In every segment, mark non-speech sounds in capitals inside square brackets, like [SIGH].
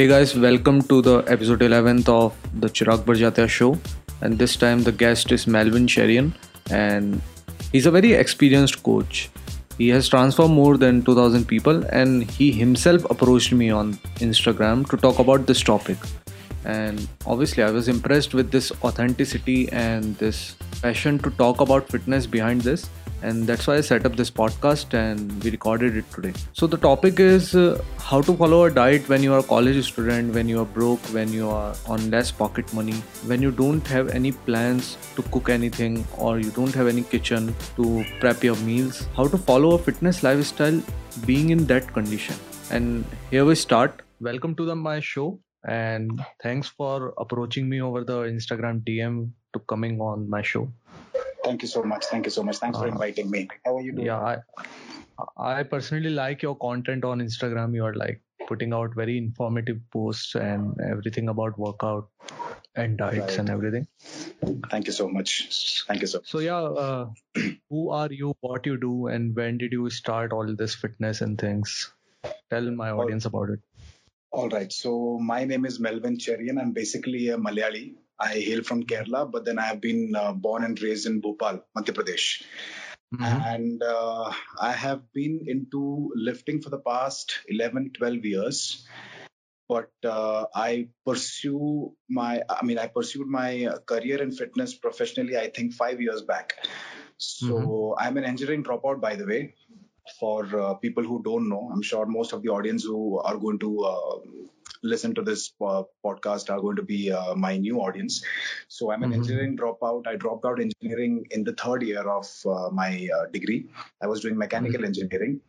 Hey guys, welcome to the episode 11th of the Chirag Barjatia show. And this time the guest is Melvin Cherian, and he's a very experienced coach. He has transformed more than 2000 people, and he himself approached me on Instagram to talk about this topic. And obviously, I was impressed with this authenticity and this passion to talk about fitness behind this and that's why I set up this podcast and we recorded it today. So the topic is uh, how to follow a diet when you are a college student, when you are broke, when you are on less pocket money, when you don't have any plans to cook anything or you don't have any kitchen to prep your meals. How to follow a fitness lifestyle being in that condition. And here we start. Welcome to the my show and thanks for approaching me over the Instagram DM to coming on my show. Thank you so much. Thank you so much. Thanks for uh, inviting me. How are you doing? Yeah, I, I personally like your content on Instagram. You are like putting out very informative posts and everything about workout and diets right. and everything. Thank you so much. Thank you so. Much. So yeah, uh, who are you? What you do? And when did you start all this fitness and things? Tell my audience about it. All right. So my name is Melvin Cherian. I'm basically a Malayali. I hail from Kerala, but then I have been uh, born and raised in Bhopal, Madhya Pradesh. Mm-hmm. And uh, I have been into lifting for the past 11, 12 years. But uh, I pursue my, I mean, I pursued my career in fitness professionally, I think five years back. So mm-hmm. I'm an engineering dropout, by the way for uh, people who don't know. I'm sure most of the audience who are going to uh, listen to this uh, podcast are going to be uh, my new audience. So I'm an mm-hmm. engineering dropout. I dropped out engineering in the third year of uh, my uh, degree. I was doing mechanical mm-hmm. engineering.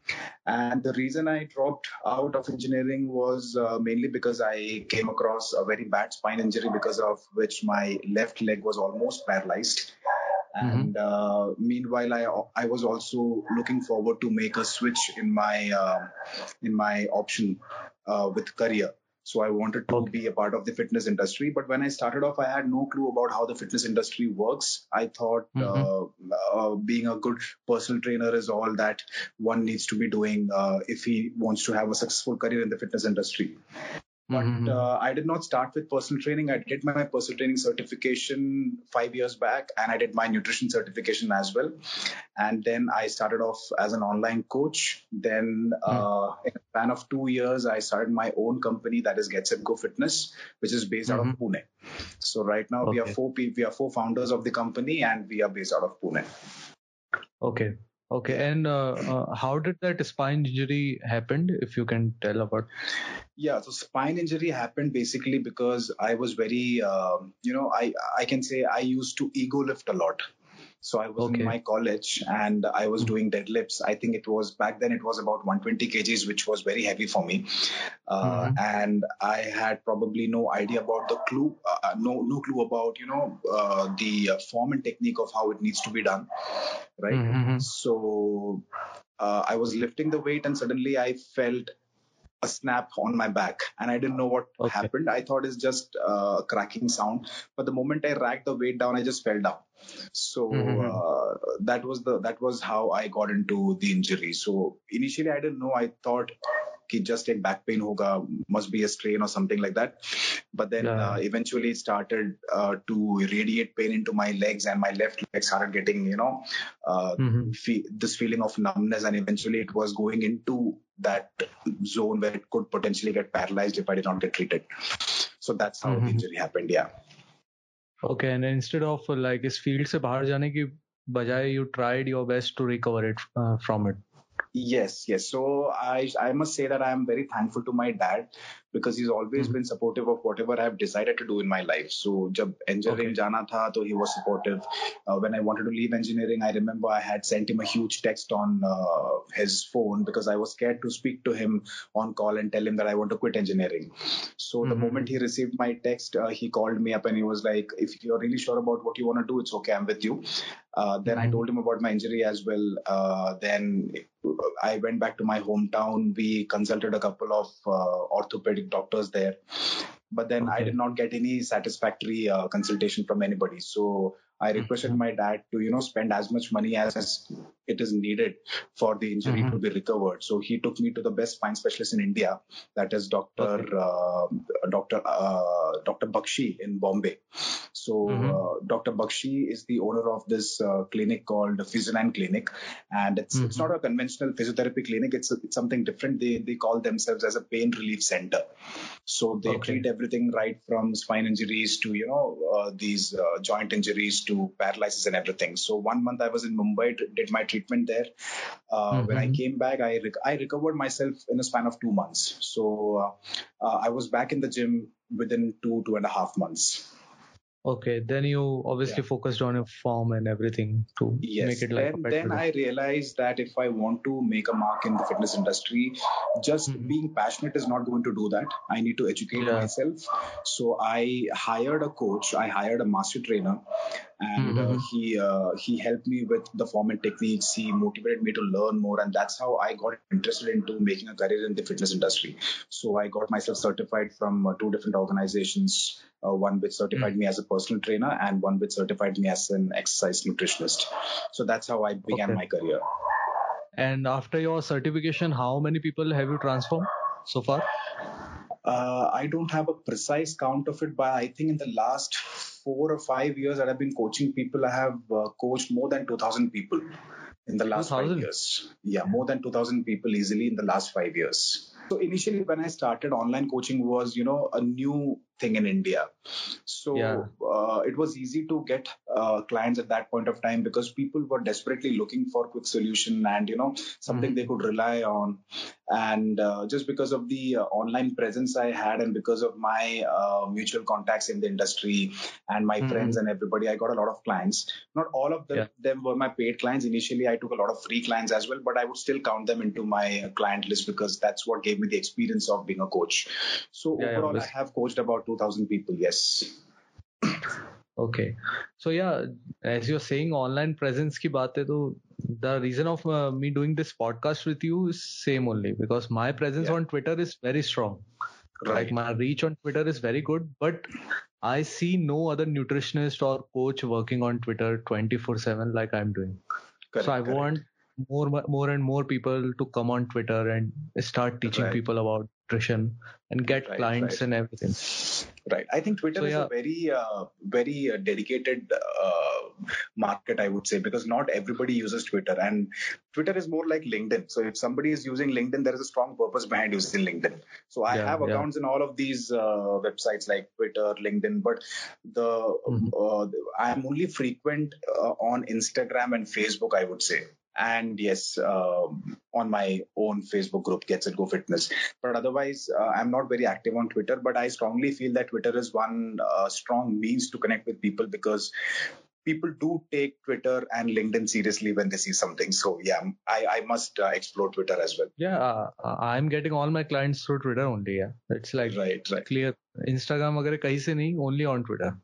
And the reason I dropped out of engineering was uh, mainly because I came across a very bad spine injury because of which my left leg was almost paralyzed. Mm-hmm. and uh, meanwhile I, I was also looking forward to make a switch in my uh, in my option uh, with career so I wanted to be a part of the fitness industry. But when I started off, I had no clue about how the fitness industry works. I thought mm-hmm. uh, uh, being a good personal trainer is all that one needs to be doing uh, if he wants to have a successful career in the fitness industry. But mm-hmm. uh, I did not start with personal training. I did my personal training certification five years back, and I did my nutrition certification as well. And then I started off as an online coach. Then, mm-hmm. uh, in a span of two years, I started my own company that is Get Set Go Fitness, which is based mm-hmm. out of mm-hmm. Pune. So right now okay. we are four. We are four founders of the company, and we are based out of Pune. Okay. Okay, and uh, uh, how did that spine injury happen? If you can tell about. Yeah, so spine injury happened basically because I was very, uh, you know, I I can say I used to ego lift a lot. So I was okay. in my college and I was doing deadlifts. I think it was back then it was about 120 kgs, which was very heavy for me. Uh, mm-hmm. And I had probably no idea about the clue, uh, uh no no clue about you know uh, the form and technique of how it needs to be done, right? Mm-hmm. So uh, I was lifting the weight and suddenly I felt a snap on my back and I didn't know what okay. happened. I thought it's just a cracking sound. But the moment I racked the weight down, I just fell down. So mm-hmm. uh, that was the that was how I got into the injury. So initially I didn't know. I thought he just had back pain hoga, must be a strain or something like that. But then uh, eventually started uh, to radiate pain into my legs and my left leg started getting, you know, uh, mm-hmm. this feeling of numbness. And eventually it was going into that zone where it could potentially get paralyzed if I did not get treated. So that's how the mm-hmm. injury happened. Yeah. Okay. And instead of like, is field se bahar jane ki bajaye, you tried your best to recover it from it. Yes, yes. So I I must say that I am very thankful to my dad because he's always mm-hmm. been supportive of whatever I have decided to do in my life. So jab engineering okay. jana tha, to he was supportive. Uh, when I wanted to leave engineering, I remember I had sent him a huge text on uh, his phone because I was scared to speak to him on call and tell him that I want to quit engineering. So mm-hmm. the moment he received my text, uh, he called me up and he was like, "If you're really sure about what you want to do, it's okay. I'm with you." Uh, then mm-hmm. I told him about my injury as well. Uh, then I went back to my hometown. We consulted a couple of uh, orthopedic doctors there. But then okay. I did not get any satisfactory uh, consultation from anybody. So I requested mm-hmm. my dad to, you know, spend as much money as it is needed for the injury mm-hmm. to be recovered. So he took me to the best spine specialist in India, that is Dr. Okay. Uh, Dr. Uh, Dr. Bakshi in Bombay. So mm-hmm. uh, Dr. Bakshi is the owner of this uh, clinic called Physioline Clinic, and it's mm-hmm. it's not a conventional physiotherapy clinic. It's, a, it's something different. They they call themselves as a pain relief center. So they okay. treat everything right from spine injuries to you know uh, these uh, joint injuries to paralysis and everything. So one month I was in Mumbai, did my treatment there. Mm-hmm. When I mm-hmm. came back, I rec- I recovered myself in a span of two months. So I was back in the gym within two two and a half months. Okay, then you obviously yeah. focused on your form and everything to yes. make it like. Then, then I realized that if I want to make a mark in the fitness industry, just mm-hmm. being passionate is not going to do that. I need to educate yeah. myself. So I hired a coach. I hired a master trainer, and uh, mm-hmm. uh, he uh, he helped me with the form and techniques. He motivated me to learn more, and that's how I got interested into making a career in the fitness industry. So I got myself certified from uh, two different organizations. Uh, one which certified mm-hmm. me as a personal trainer, and one which certified me as an exercise nutritionist. So that's how I began okay. my career. And after your certification, how many people have you transformed so far? Uh, I don't have a precise count of it, but I think in the last four or five years that I've been coaching people, I have uh, coached more than 2,000 people in the last 2000? five years. Yeah, more than 2,000 people easily in the last five years. So initially, when I started, online coaching was, you know, a new thing in India. So yeah. uh, it was easy to get uh, clients at that point of time because people were desperately looking for quick solution and you know something mm-hmm. they could rely on. And uh, just because of the uh, online presence I had and because of my uh, mutual contacts in the industry and my mm-hmm. friends and everybody, I got a lot of clients. Not all of them, yeah. them were my paid clients. Initially, I took a lot of free clients as well, but I would still count them into my client list because that's what gave me the experience of being a coach. So yeah, overall, I have coached about 2000 people yes okay so yeah as you're saying online presence ki baat hai, the reason of uh, me doing this podcast with you is same only because my presence yeah. on twitter is very strong right. like my reach on twitter is very good but i see no other nutritionist or coach working on twitter 24 7 like i'm doing correct, so i correct. want more more and more people to come on twitter and start teaching right. people about nutrition and get right, clients right. and everything. Right. I think Twitter so, is yeah. a very, uh, very uh, dedicated uh, market, I would say, because not everybody uses Twitter, and Twitter is more like LinkedIn. So if somebody is using LinkedIn, there is a strong purpose behind using LinkedIn. So I yeah, have accounts yeah. in all of these uh, websites like Twitter, LinkedIn, but the mm-hmm. Uh, I'm only frequent uh, on Instagram and Facebook, I would say and yes, um, on my own Facebook group, Gets It Go Fitness. But otherwise, uh, I'm not very active on Twitter. But I strongly feel that Twitter is one uh, strong means to connect with people because people do take Twitter and LinkedIn seriously when they see something. So yeah, I, I must uh, explore Twitter as well. Yeah, uh, I'm getting all my clients through Twitter only. Yeah, it's like right, right. clear. Instagram वगैरह कहीं से नहीं, only on Twitter.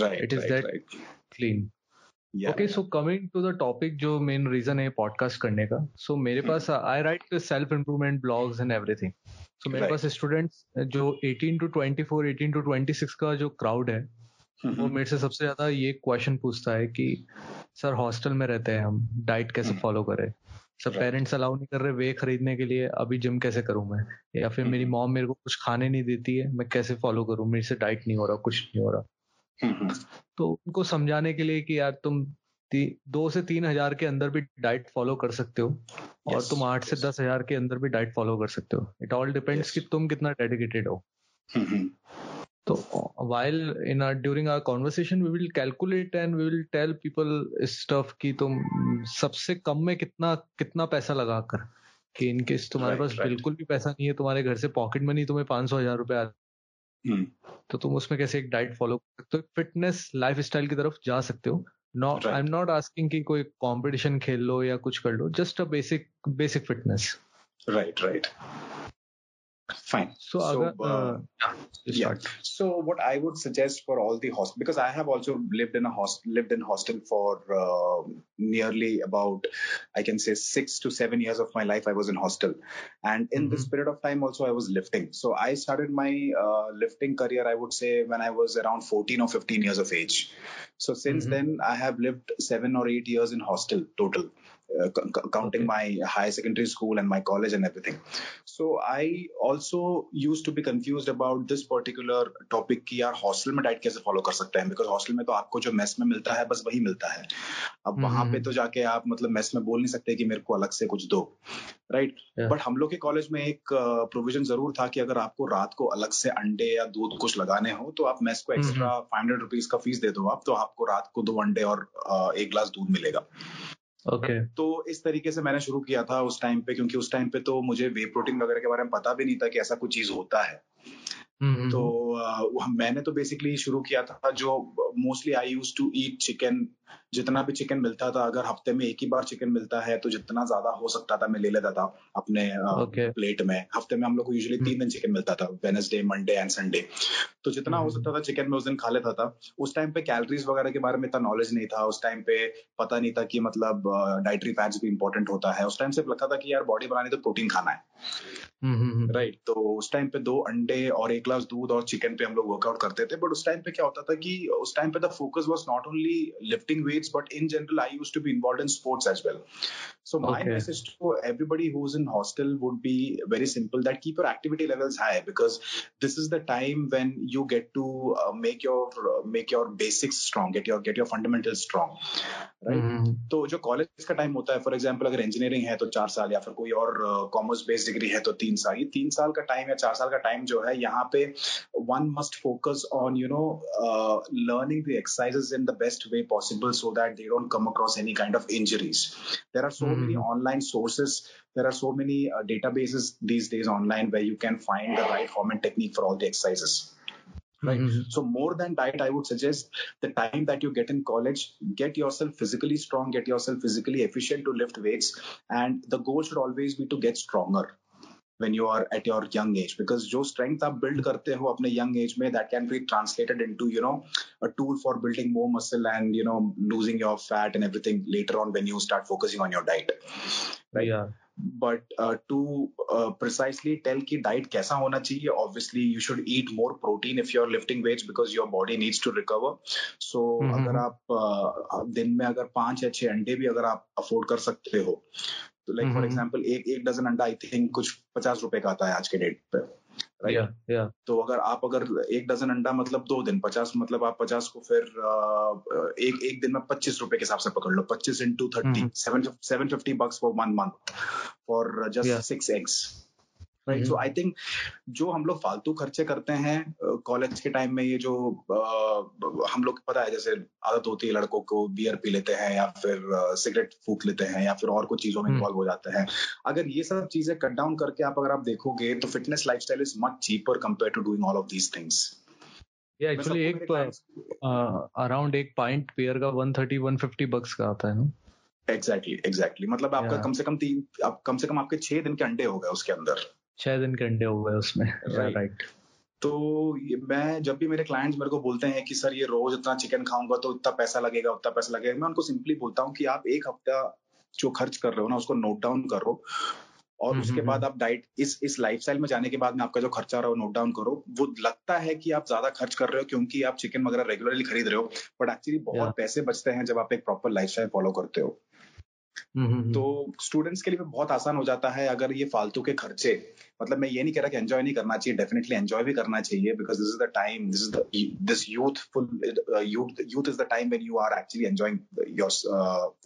Right. It is right, that right. clean. Okay so coming to the topic जो main reason है podcast करने का। So so, मेरे पास I write self improvement blogs and everything so मेरे पास स्टूडेंट्स जो 18 टू 24 18 टू 26 का जो क्राउड है. वो मेरे से सबसे ज़्यादा ये क्वेश्चन पूछता है कि सर हॉस्टल में रहते हैं हम डाइट कैसे फॉलो mm-hmm. करें? सब पेरेंट्स अलाउ नहीं कर रहे वे खरीदने के लिए अभी जिम कैसे करूँ मैं? या फिर मेरी मॉम. मेरे को कुछ खाने नहीं देती है मैं कैसे फॉलो करूँ? मेरे से डाइट नहीं हो रहा कुछ नहीं हो रहा। तो उनको समझाने के लिए कि यार तुम दो से तीन हज़ार के अंदर भी डाइट फॉलो कर सकते हो yes, और तुम आठ yes. से दस हज़ार के अंदर भी डाइट फॉलो कर सकते हो इट ऑल डिपेंड्स कि तुम कितना डेडिकेटेड हो तो while in our during our conversation we will calculate and we will tell people stuff कि तुम सबसे कम में कितना कितना पैसा लगा कर कि इनकेस तुम्हारे right, पास right. बिल्कुल भी पैसा नहीं है तुम्हारे घर से पॉकेट मनी तुम्हें पाँच सौ हज़ार रुपए। तो तुम उसमें कैसे एक डाइट फॉलो कर सकते हो? फिटनेस लाइफ स्टाइल की तरफ़ जा सकते हो। Not I am not asking कि कोई कंपटीशन खेल लो या कुछ कर लो just a basic basic fitness right right Fine. So, so uh, uh, yeah. So what I would suggest for all the hostel because I have also lived in a hostel, lived in hostel for uh, nearly about, I can say six to seven years of my life. I was in hostel, and in mm-hmm. this period of time also I was lifting. So I started my uh, lifting career, I would say, when I was around 14 or 15 years of age. So since mm-hmm. then I have lived seven or eight years in hostel total uh, c- counting my higher secondary school and my college and everything. So I also used to be confused about this particular topic कि यार hostel में diet कैसे follow कर सकते हैं? Because hostel में तो आपको जो मेस में मिलता है बस वही मिलता है। अब वहाँ पे हम्म। तो जाके आप मतलब मेस में बोल नहीं सकते कि मेरे को अलग से कुछ दो। Right Yeah. बट हम लोग के कॉलेज में एक प्रोविज़न ज़रूर था कि अगर आपको रात को अलग से अंडे या दूध कुछ लगाने हो तो आप मेस को एक्स्ट्रा फाइव हंड्रेड रुपीज़ का फ़ीस दे दो आप तो आपको रात को दो अंडे और अ, एक ग्लास दूध मिलेगा। Okay. तो इस तरीके से मैंने शुरू किया था उस टाइम पे क्योंकि उस टाइम पे तो मुझे वे प्रोटीन वगैरह के बारे में पता भी नहीं था कि ऐसा कुछ चीज़ होता है हम्म, तो मैंने तो बेसिकली शुरू किया था जो mostly I use to eat chicken जितना भी चिकन मिलता था अगर हफ़्ते में एक ही बार चिकन मिलता है तो जितना ज़्यादा हो सकता था मैं ले लेता था अपने Okay. प्लेट में। हफ़्ते में हम लोग को यूजली तीन दिन चिकन मिलता था वेनसडे मंडे एंड संडे तो जितना हो हम्म। सकता था चिकन में उस दिन खा लेता था। उस टाइम पे कैलोरीज वगैरह के बारे में इतना नॉलेज नहीं था उस टाइम पे पता नहीं था कि मतलब डाइटरी फैट्स भी इंपॉर्टेंट होता है। उस टाइम सिर्फ़ लगता था कि यार बॉडी बनानी तो प्रोटीन खाना है। हम्म, हम्म, राइट तो उस टाइम पे दो अंडे और एक ग्लास दूध और चिकन पे हम लोग वर्कआउट करते थे बट उस टाइम पे क्या होता था कि उस टाइम पे the focus was not only lifting weights but in general I used to be involved in sports as well so my Okay. message to everybody who's in hostel would be very simple that keep your activity levels high because this is the time when you get to uh, make your uh, make your basics strong get your get your fundamentals strong right hmm, तो जो college का time होता है for example अगर engineering है तो चार साल या फिर कोई और कॉमर्स बेस्ड डिग्री है तो तीन साल ये तीन साल का टाइम या चार साल का टाइम जो है यहाँ पे one must focus on you know learning the exercises in the best way possible people so that they don't come across any kind of injuries. There are so mm-hmm. many online sources. There are so many uh, databases these days online where you can find the right form and technique for all the exercises right mm-hmm. so more than diet i would suggest the time that you get in college get yourself physically strong get yourself physically efficient to lift weights and the goal should always be to get stronger when you are at your young age because जो strength आप build करते हो अपने young age में that can be translated into you know a tool for building more muscle and you know losing your fat and everything later on when you start focusing on your diet right Yeah. but uh, to uh, precisely tell कि diet कैसा होना चाहिए obviously you should eat more protein if you're lifting weights because your body needs to recover so हम्म, अगर हम्म। आप uh, दिन में अगर पांच या छह अंडे भी अगर आप अफोर्ड कर सकते हो तो लाइक फॉर। एग्जांपल एक एक डजन अंडा आई थिंक कुछ पचास रुपए का आता है आज के डेट पे राइट Yeah. Yeah. तो अगर आप अगर एक डजन अंडा मतलब दो दिन पचास मतलब आप पचास को फिर एक एक दिन में पच्चीस रुपए के हिसाब से पकड़ लो पच्चीस into thirty. Seven seven fifty bucks for one month for just six eggs right so hmm. I think जो हम लोग फालतू खर्चे करते हैं कॉलेज के टाइम में ये जो अ, हम लोग पता है जैसे आदत होती है लड़कों को बियर पी लेते हैं या फिर सिगरेट फूक लेते हैं या फिर और कुछ चीज़ों में हम्म। इन्वॉल्व हो जाते हैं। अगर ये सब चीज़ें कट डाउन करके आप अगर आप देखोगे तो fitness lifestyle is much cheaper compare to doing all of these things Yeah, actually एक अराउंड एक पॉइंट पेयर का 130 150 बक्स का आता है ना एग्जैक्टली एग्जैक्टली मतलब आपका कम से कम तीन आप कम से कम आपके छह दिन के अंडे हो गए उसके अंदर। छह दिन के अंडे हो गए उसमें। [LAUGHS] Right. राइट तो ये- मैं जब भी मेरे क्लाइंट्स मेरे को बोलते हैं कि सर ये रोज इतना चिकन खाऊँगा तो इतना पैसा लगेगा उतना पैसा लगेगा मैं उनको सिंपली बोलता हूँ कि आप एक हफ़्ता जो खर्च कर रहे हो ना उसको नोट डाउन करो। और हम्म, उसके हम्म, बाद आप डाइट इस इस लाइफस्टाइल में जाने के बाद में आपका जो खर्चा रहा हो नोट डाउन करो। वो लगता है कि आप ज़्यादा खर्च कर रहे हो क्योंकि आप चिकन वगैरह रेगुलरली खरीद रहे हो बट एक्चुअली बहुत पैसे बचते हैं जब आप एक प्रॉपर लाइफस्टाइल फॉलो करते हो। हम्म, तो स्टूडेंट्स के लिए भी बहुत आसान हो जाता है अगर ये फालतू के खर्चे मतलब मैं ये नहीं कह रहा कि एंजॉय नहीं करना चाहिए डेफिनेटली एंजॉय भी करना चाहिए because this is the time this is this youthful youth youth is the time when you are actually enjoying your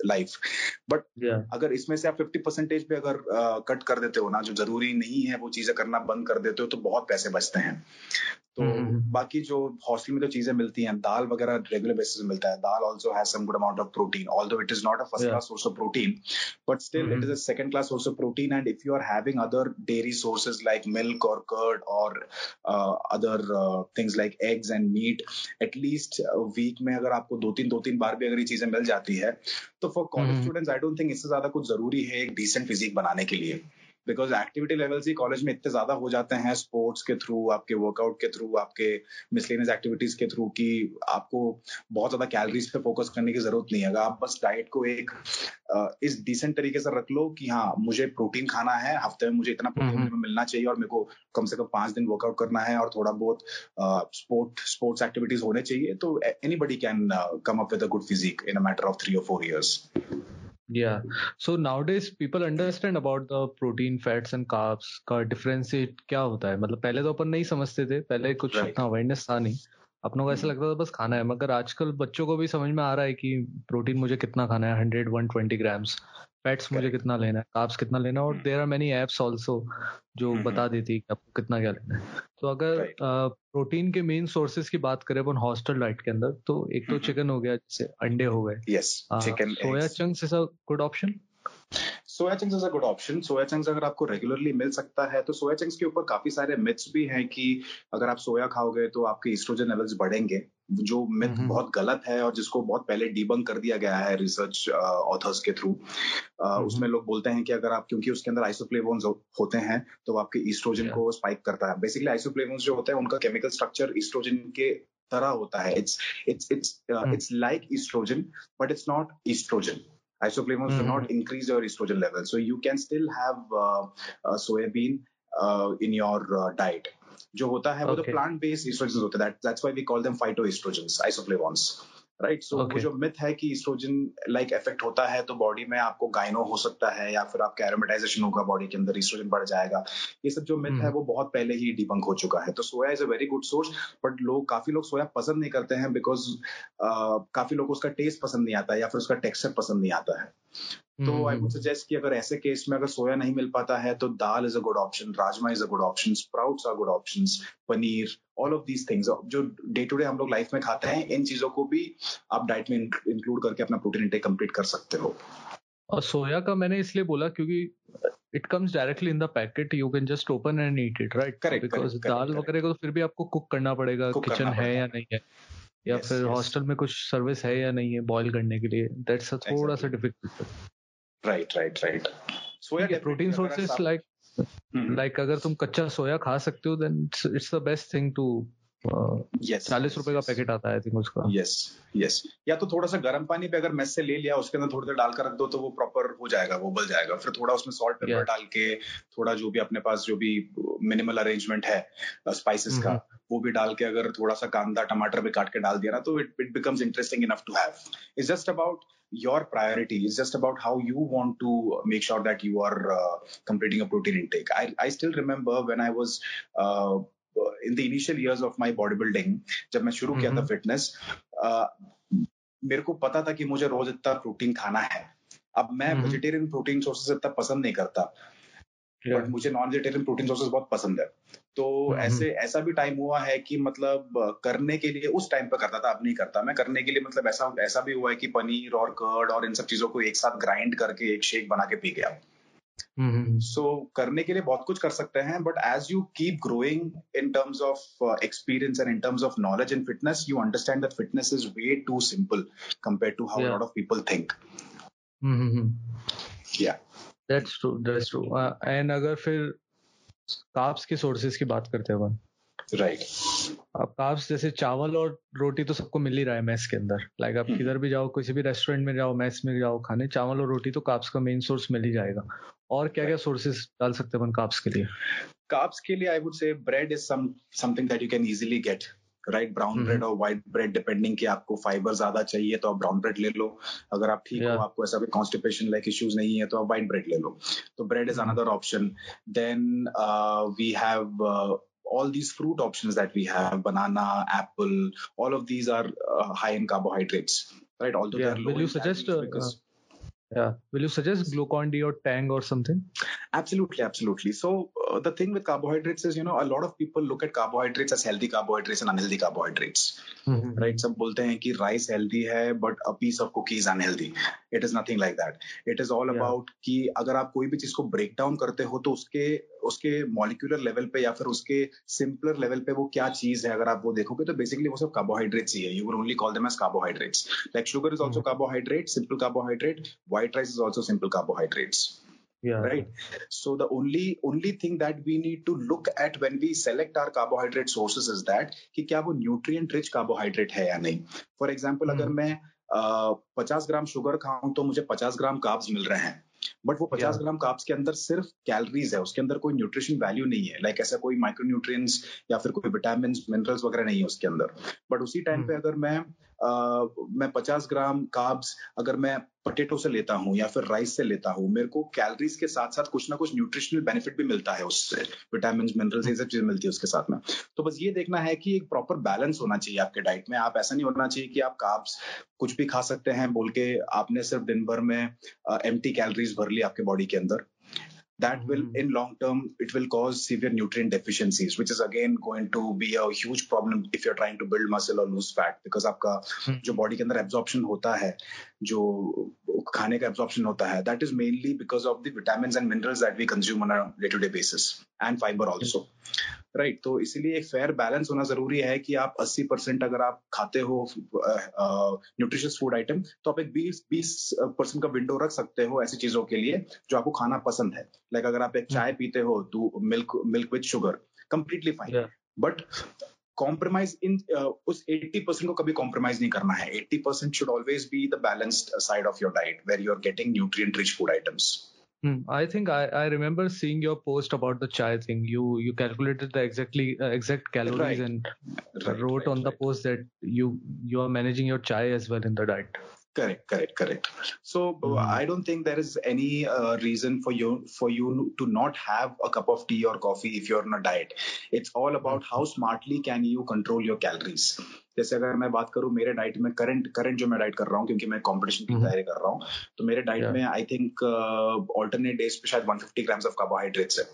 life but अगर इसमें से आप 50 परसेंटेज पे अगर कट uh, कर देते हो ना जो ज़रूरी नहीं है वो चीज़ें करना बंद कर देते हो तो बहुत पैसे बचते हैं। तो हम्म। बाकी जो हॉस्टल में जो चीज़ें मिलती हैं दाल वगैरह रेगुलर बेसिस मिलता है dal also has some good amount of protein although it is not a first class source of protein but still it is a second class source of protein and if you are having other dairy sources like milk और curd और other things like eggs and meat at least week में अगर आपको दो तीन दो तीन बार भी अगर ये चीज़ें मिल जाती है तो for college hmm. Students I don't think इससे ज़्यादा कुछ ज़रूरी है एक डिसेंट फिजिक बनाने के लिए बिकॉज़ एक्टिविटी लेवल्स ही कॉलेज में इतने ज़्यादा हो जाते हैं स्पोर्ट्स के थ्रू आपके वर्कआउट के थ्रू आपके मिसलेनियस एक्टिविटीज़ के थ्रू कि आपको बहुत ज़्यादा कैलोरीज पे फोकस करने की ज़रूरत नहीं है अगर आप बस डाइट को एक इस डिसेंट तरीके से रख लो कि हाँ मुझे प्रोटीन खाना है हफ़्ते में मुझे इतना प्रोटीन हम्म। मिलना चाहिए और मेरे को कम से कम पाँच दिन वर्कआउट करना है और थोड़ा बहुत स्पोर्ट स्पोर्ट्स एक्टिविटीज़ होने चाहिए तो anybody can come up with a good physique in a matter of three और four years Yeah. So nowadays people understand about the protein, fats and carbs का differentiate क्या होता है मतलब पहले तो अपन नहीं समझते थे पहले कुछ right. इतना अवेयरनेस था नहीं अपनों को ऐसा hmm. लगता था बस खाना है मगर आजकल बच्चों को भी समझ में आ रहा है कि प्रोटीन मुझे कितना खाना है hundred one twenty grams fats मुझे कितना लेना है काप्स कितना लेना है और there are many apps also जो hmm. बता देती है कि आपको कितना क्या लेना है। तो अगर प्रोटीन के मेन सोर्सेज की बात करें अपन हॉस्टल डाइट के अंदर तो एक तो चिकन hmm. हो गया जैसे अंडे हो गए। Yes chicken soya chunks is a good option soya chunks is a good option soya chunks अगर आपको रेगुलरली मिल सकता है तो सोया चंक्स के ऊपर काफ़ी सारे मिथ्स भी हैं कि अगर आप सोया खाओगे तो आपके ईस्ट्रोजन लेवल्स बढ़ेंगे। जो मिथ। बहुत गलत है और जिसको बहुत पहले डीबंक कर दिया गया है रिसर्च ऑथर्स uh, के थ्रू uh, उसमें लोग बोलते हैं कि अगर आप क्योंकि उसके अंदर आइसोप्लेवोन्स होते हैं तो आपके ईस्ट्रोजन को स्पाइक करता है बेसिकली आइसोप्लेवोन्स जो होते हैं उनका केमिकल स्ट्रक्चर ईस्ट्रोजन के तरह होता है it's it's it's it's like estrogen but it's not estrogen Isoflavones mm-hmm. do not increase your estrogen level. So you can still have uh, uh, soybean uh, in your uh, diet. जो होता है okay. वो तो plant based estrogen होते हैं. That's why we call them phytoestrogens isoflavones right so वो जो myth है कि एस्ट्रोजन लाइक इफ़ेक्ट होता है तो बॉडी में आपको गाइनो हो सकता है या फिर आपका एरोमेटाइजेशन होगा बॉडी के अंदर एस्ट्रोजन बढ़ जाएगा. ये सब जो मिथ है हम्म। वो बहुत पहले ही डिबंक हो चुका है. तो soya is a very good source but लोग काफ़ी लोग सोया पसंद नहीं करते हैं बिकॉज़ uh, काफ़ी लोग उसका टेस्ट पसंद नहीं आता है या फिर उसका टेक्सचर पसंद नहीं आता है. तो आई वुड सजेस्ट कि अगर ऐसे केस में अगर सोया नहीं मिल पाता है तो dal is a good option rajma is a good option sprouts are good option paneer all of these things जो डे टू डे हम लोग लाइफ में खाते हैं इन चीज़ों को भी आप डाइट में इंक्लूड करके अपना प्रोटीन इंटेक कंप्लीट कर सकते हो। और सोया का मैंने इसलिए बोला क्योंकि it comes directly in the packet you can just open and eat it right correct because dal वगैरह को तो फिर भी आपको कुक करना पड़ेगा किचन है या नहीं है। या yes, फिर हॉस्टल yes. में कुछ सर्विस है या नहीं है बॉईल करने के लिए? दैट्स थोड़ा सा difficult right right right soya protein sources like like अगर तुम कच्चा सोया खा सकते हो then it's the best thing to चालीस रुपए का पैकेट आता है थिंक उसका। यस यस या तो थोड़ा सा गर्म पानी पे अगर मैस से ले लिया उसके अंदर थोड़ी देर डालकर रख दो तो वो प्रॉपर हो जाएगा वो उबल जाएगा। फिर थोड़ा उसमें सॉल्ट पेपर डाल के थोड़ा जो भी अपने पास जो भी मिनिमल अरेंजमेंट है स्पाइसेस का mm-hmm. वो भी डाल के अगर थोड़ा सा कांदा टमाटर भी काट के डाल दिया ना तो it it becomes interesting enough to have it's just about your priority. Is just about how you want to make sure that you are uh, completing a protein intake. I, I still remember when I was uh, in the initial years of my body building जब मैं शुरू किया था fitness. मेरे को पता था कि मुझे रोज इतना प्रोटीन खाना है। अब मैं वेजिटेरियन प्रोटीन सोर्सेस इतना पसंद नहीं करता। बट मुझे नॉन वेजिटेरियन प्रोटीन सोर्सेस बहुत पसंद है। तो. ऐसे ऐसा भी टाइम हुआ है कि मतलब करने के लिए उस टाइम पे करता था अब नहीं करता। मैं करने के लिए मतलब ऐसा ऐसा भी हुआ है कि पनीर और कर्ड और इन सब चीज़ों को एक साथ ग्राइंड करके एक शेक बना के पी गया सो mm-hmm. so, करने के लिए बहुत कुछ कर सकते हैं but as you keep growing in terms of experience and in terms of knowledge and fitness you understand that fitness is way too simple compare to how lot of people think या that's true that's true and अगर फिर carbs के sources की बात करते हैं right अब carbs जैसे चावल और रोटी तो सबको मिल ही रहा है मैस के अंदर। लाइक आप hmm. किधर भी जाओ किसी भी रेस्टोरेंट में जाओ मैस में जाओ खाने चावल और रोटी तो काप्स का मेन सोर्स मिल ही जाएगा। और क्या क्या सोर्सेज डाल सकते हैं अपन कार्ब्स के लिए? कार्ब्स के लिए I would say bread is something that you can easily get right brown bread और व्हाइट ब्रेड डिपेंडिंग कि आपको फाइबर ज़्यादा चाहिए तो आप ब्राउन ब्रेड ले लो। अगर आप ठीक yeah. हो आपको ऐसा भी कॉन्स्टिपेशन लाइक इश्यूज़ नहीं है तो आप व्हाइट ब्रेड ले लो। तो bread is another option then we have all these fruit options that we have banana apple all of these are uh, high in carbohydrates right? Although yeah. will you suggest uh, because yeah. Will you suggest glucon d or tang or something absolutely absolutely so uh, the thing with carbohydrates is you know a lot of people look at carbohydrates as healthy carbohydrates and unhealthy carbohydrates mm-hmm. right सब बोलते हैं कि rice healthy है but a piece of cookie is unhealthy it is nothing like that it is all yeah. about कि अगर आप कोई भी चीज़ को ब्रेक डाउन करते हो तो उसके उसके मॉलिक्यूलर लेवल पे या फिर उसके सिंपलर लेवल पे वो क्या चीज़ है अगर आप वो देखोगे तो बेसिकली वो सब कार्बोहाइड्रेट्स ही है you will only call them as carbohydrates like sugar is also carbohydrate simple carbohydrate white rice is also simple carbohydrates yeah. Right. So the only only thing that we need to look at when we select our carbohydrate sources is that कि क्या वो nutrient rich carbohydrate है या नहीं? For example hmm. अगर मैं पचास gram sugar खाऊं तो मुझे पचास ग्राम कार्ब्स मिल रहे हैं। बट वो 50 ग्राम कार्ब्स के अंदर सिर्फ़ कैलोरीज है उसके अंदर कोई न्यूट्रिशन वैल्यू नहीं है। लाइक like ऐसा कोई माइक्रो या फिर कोई विटामिन मिनरल्स वगैरह नहीं है उसके अंदर। बट उसी टाइम पे हम्म। अगर मैं मैं 50 ग्राम काब्स अगर मैं पोटेटो से लेता हूँ या फिर राइस से लेता हूँ, मेरे को कैलोरीज के साथ साथ कुछ ना कुछ न्यूट्रिशनल बेनिफिट भी मिलता है उससे। विटामिन मिनरल्स ये सब चीज़ें मिलती है उसके साथ में। तो बस ये देखना है कि एक प्रॉपर बैलेंस होना चाहिए आपके डाइट में। आप ऐसा नहीं होना चाहिए कि आप काब्स कुछ भी खा सकते हैं बोल के आपने सिर्फ़ दिन भर में एम कैलोरीज भर ली आपके बॉडी के अंदर। That will hmm. in long term it will cause severe nutrient deficiencies which is again going to be a huge problem if you're trying to build muscle or lose fat because आपका hmm. जो body के अंदर absorption होता है जो खाने का absorption होता है that is mainly because of the vitamin and minerals that we consume on day to day basis and fibre also right तो इसीलिए एक फेयर बैलेंस होना ज़रूरी है कि आप 80 परसेंट अगर आप खाते हो न्यूट्रिशियस फ़ूड आइटम तो आप एक 20 20 परसेंट का विंडो रख सकते हो ऐसी चीज़ों के लिए जो आपको खाना पसंद है। लाइक like अगर आप एक hmm. चाय पीते हो तो milk milk with sugar completely fine but compromise in उस 80 परसेंट को कभी कॉम्प्रोमाइज नहीं करना है। 80 percent should always be the balanced side of your diet where you are getting nutrient rich food items Hmm. I think I, I remember seeing your post about the chai thing. You you calculated the exactly uh, exact calories right. and right, wrote right, on the post that you you are managing your chai as well in the diet. Correct, correct, correct. So mm. I don't think there is any uh, reason for you for you to not have a cup of tea or coffee if you're on a diet. It's all about how smartly can you control your calories. जैसे अगर मैं बात करूँ मेरे diet में current current जो मैं diet कर रहा हूँ क्योंकि मैं कंपटीशन की तैयारी कर रहा हूँ तो मेरे डाइट yeah. में आई थिंक ऑल्टरनेट डेज़ पे शायद 150 ग्राम्स ऑफ़ कार्बोहाइड्रेट्स है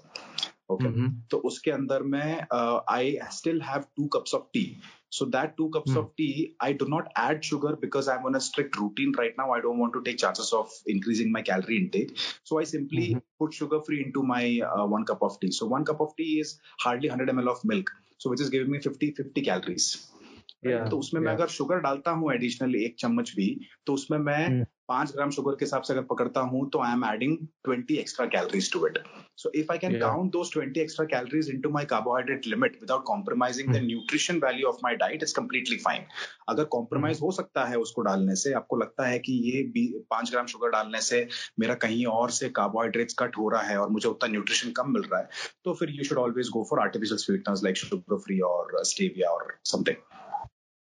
ओके okay? mm-hmm. तो उसके अंदर में I still have two cups of tea So that two cups mm. of tea, I do not add sugar because I'm on a strict routine right now. I don't want to take chances of increasing my calorie intake. So I simply mm-hmm. put sugar free into my uh, one cup of tea. So one cup of tea is hardly 100 ml of milk. So which is giving me 50 50 calories. Yeah, तो उसमें yeah. मैं अगर sugar डालता हूँ additional एक चम्मच भी तो उसमें मैं mm. पाँच ग्राम शुगर के हिसाब से अगर पकड़ता हूँ तो I am adding twenty extra calories to it so if I can count those twenty extra calories into my carbohydrate limit without compromising the nutrition value of my diet is completely fine अगर compromise hmm. हो सकता है उसको डालने से आपको लगता है कि ये पाँच ग्राम शुगर डालने से मेरा कहीं और से कार्बोहाइड्रेट्स कट हो रहा है और मुझे उतना न्यूट्रिशन कम मिल रहा है तो फिर you should always go for artificial sweeteners like sugar free और स्टेविया और something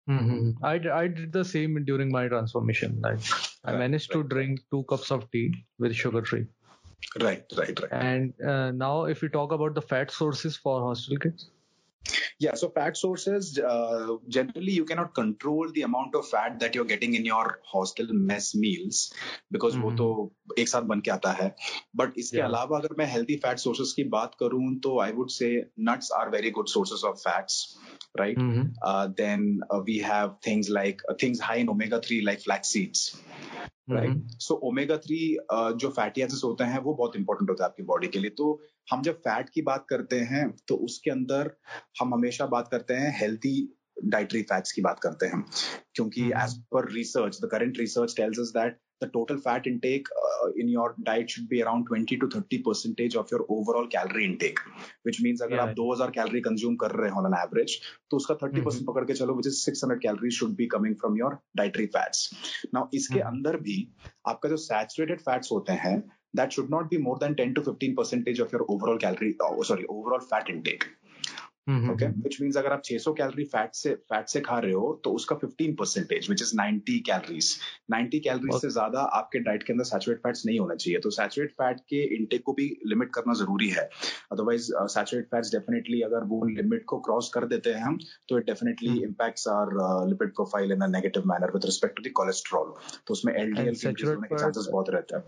Mm-hmm. I, I did the same during my transformation. Like I managed right, to drink two cups of tea with sugar free. Right, right, right. And uh, now, if we talk about the fat sources for hostel kids, yeah, so fat sources uh, generally you cannot control the amount of fat that you're getting in your hostel mess meals because mm-hmm. वो तो एक साथ बन के आता है but इसके yeah. अलावा अगर मैं हेल्दी फैट सोर्सेज की बात करूं तो I would say nuts are very good sources of fats right? Mm-hmm. uh, then uh, we have things like uh, things high in omega 3 like flax seeds right so omega three जो fatty acids होते हैं वो बहुत important होता है आपकी body के लिए। तो हम जब फैट की बात करते हैं तो उसके अंदर हम हमेशा बात करते हैं हेल्थी डाइटरी फैट्स की बात करते हैं क्योंकि as per research the current research tells us that the total fat intake uh, in your diet should be around 20 to 30 percentage of your overall calorie intake which means अगर. आप 2000 calorie consume कर रहे हो on average तो उसका 30 percent mm-hmm. पकड़ के चलो which is 600 calorie should be coming from your dietary fats now इसके mm-hmm. अंदर भी आपका जो सैचुरेटेड फैट्स होते हैं that should not be more than 10 to 15 percentage of your overall calorie oh, sorry overall fat intake okay which means अगर आप 600 calorie fat से फैट से खा रहे हो तो उसका 15 percentage which is 90 calories 90 calories से ज़्यादा आपके डाइट के अंदर सैचुरेट फैट्स नहीं होना चाहिए। तो सैचुरेट फैट के इंटेक को भी लिमिट करना ज़रूरी है। अदरवाइज़ सैचुरेट फैट्स डेफिनेटली अगर वो लिमिट को क्रॉस कर देते हैं हम तो it definitely impacts our lipid profile in a negative manner with respect to the cholesterol तो उसमें एलडीएल बहुत रहते हैं।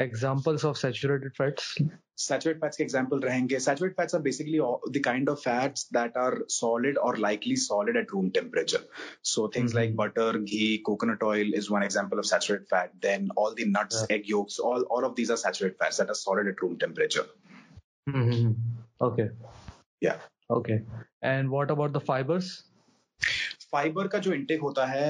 examples of saturated fats? Saturated fats ke example rahenge. Saturated fats are basically all, the kind of fats that are solid or likely solid at room temperature. So things mm-hmm. like butter ghee coconut oil is one example of saturated fat. Then all the nuts yeah. egg yolks all all of these are saturated fats that are solid at room temperature. Mm-hmm. okay. Yeah. Okay. And what about the fibers? Fibre का जो intake होता है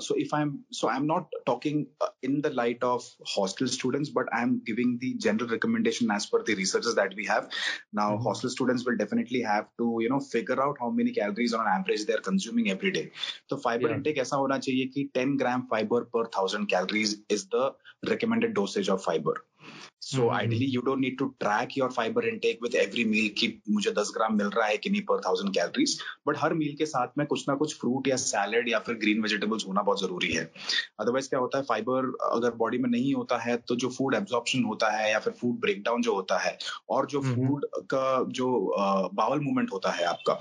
so if I am so I am not talking in the light of hostel students but I am giving the general recommendation as per the researches that we have now hostel students will definitely have to you know figure out how many calories on average they are consuming every day तो fibre intake ऐसा होना चाहिए कि 10 gram fibre per thousand calories is the recommended dosage of fibre So mm-hmm. ideally, you don't need to track your fiber intake with every meal कि मुझे 10 ग्राम मिल रहा है कि नहीं पर थाउज़ेंड कैलोरीज बट हर मील के साथ में कुछ ना कुछ फ्रूट या सैलड या फिर ग्रीन वेजिटेबल्स होना बहुत ज़रूरी है। अदरवाइज़ क्या होता है फाइबर अगर बॉडी में नहीं होता है तो जो फ़ूड एब्जॉर्प्शन होता है या फिर फ़ूड ब्रेकडाउन जो होता है और जो फ़ूड का जो बावल मूवमेंट होता है आपका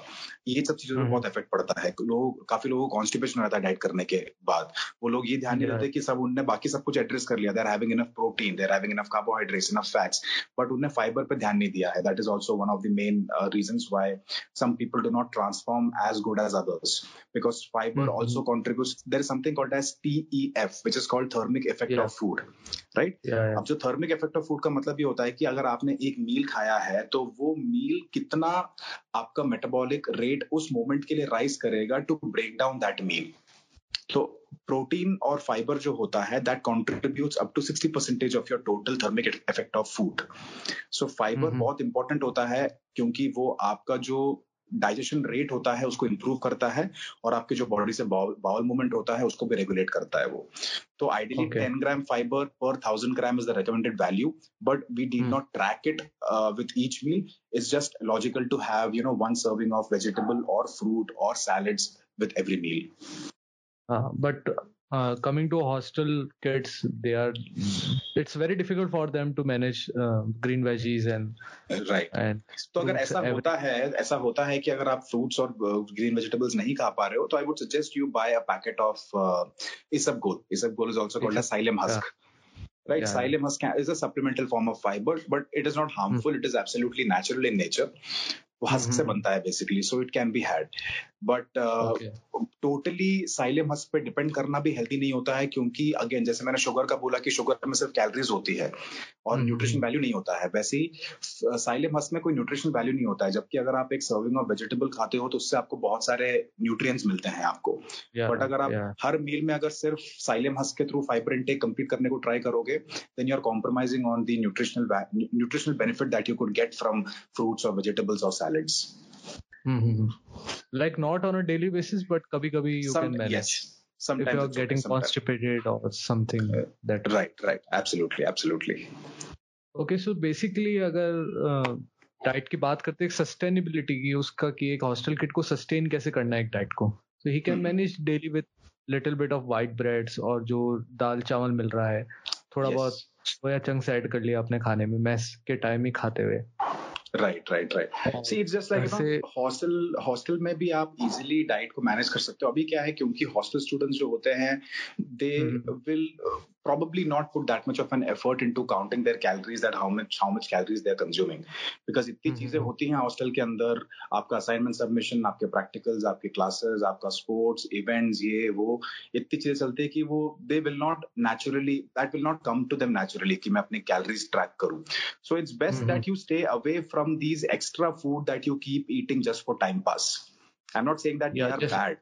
ये सब चीज़ों में बहुत इफ़ेक्ट पड़ता है। लोग काफ़ी लोगों को कॉन्स्टिपेशन रहता है डाइट करने के बाद। वो लोग ये ध्यान नहीं रखते कि सब उनने बाकी सब कुछ एड्रेस कर लिया। There having enough protein there having enough carbohydrates enough fats but उनने फाइबर पे ध्यान नहीं दिया है. That is also one of the main reason why some people do not transform as good as others because fibre also contribute there is something called as TEF which is called thermic effect of food right अब जो thermic effect of food का मतलब ये होता है कि अगर आपने एक मील खाया है तो वो मील कितना आपका मेटाबॉलिक रेट उस मोमेंट के लिए राइज करेगा to break down that meal तो प्रोटीन और फाइबर जो होता है that contribute up to sixty percentage of your total thermic effect of food so fibre बहुत इंपॉर्टेंट होता है क्योंकि वो आपका जो डाइजेशन रेट होता है उसको इंप्रूव करता है और आपके जो बॉडी से बाउल मूवमेंट होता है उसको भी रेगुलेट करता है वो। तो ideally ten gram fibre per thousand gram is the recommended value but we do not track it with each meal is just logical to have you know one serving of vegetable और fruit और salads with every meal uh, but uh, coming to hostel kids they are it's very difficult for them to manage uh, green veggies and right and तो अगर ऐसा होता है ऐसा होता है कि अगर आप फ्रूट्स और ग्रीन वेजिटेबल्स नहीं खा पा रहे हो तो I would suggest you buy a packet of isabgol isabgol is also called as psyllium husk yeah. right yeah. psyllium husk is a supplemental form of fiber but it is not harmful mm. it is absolutely natural in nature वो husk से बनता है basically so it can be had but totally psyllium husk पे depend करना भी healthy नहीं होता है क्योंकि अगेन जैसे मैंने शुगर का बोला कि शुगर में सिर्फ़ कैलोरीज होती है और न्यूट्रिशन वैल्यू नहीं होता है। वैसे ही साइलेम हस्क में कोई न्यूट्रिशन वैल्यू नहीं होता है जबकि अगर आप एक सर्विंग ऑफ़ वेजिटेबल खाते हो तो उससे आपको बहुत सारे न्यूट्रिएंट्स मिलते हैं आपको। बट अगर आप हर मील में अगर सिर्फ़ साइलेम हस्क के थ्रू फाइबर इंटेक कंप्लीट करने को ट्राई करोगे then you are compromising on the nutritional nutritional benefit that you could get from fruits और वेजिटेबल्स और salads. Mm-hmm. Like not on a daily basis, but kabhi kabhi you Some, can manage. Yes. Sometimes if you're getting okay, constipated or something uh, that. Right, right. Absolutely, absolutely. Okay, so basically अगर diet की बात करते हैं sustainability की उसका कि एक hostel kid को सस्टेन कैसे करना है एक डाइट को तो ही can manage daily with little bit of white breads और जो दाल चावल मिल रहा है थोड़ा yes. बहुत सोया चंक्स ऐड कर लिया अपने खाने में मैस के टाइम ही खाते हुए right right right see it's just like hostel hostel में भी आप इजीली डाइट को मैनेज कर सकते हो। अभी क्या है क्योंकि हॉस्टल स्टूडेंट्स जो होते हैं they will probably not put that much of an effort into counting their calories that how much how much calories they are consuming. Because इतनी mm-hmm. चीज़ें होती हैं हॉस्टल के अंदर आपका असाइनमेंट सबमिशन आपके प्रैक्टिकल्स आपके क्लासेस आपका स्पोर्ट्स इवेंट्स ये वो इतनी चीज़ें चलती है कि वो they will not naturally that will not come to them naturally कि मैं अपनी कैलोरीज ट्रैक करूँ। So it's best that you stay away from these extra food that you keep eating just for time pass I am not saying that they are bad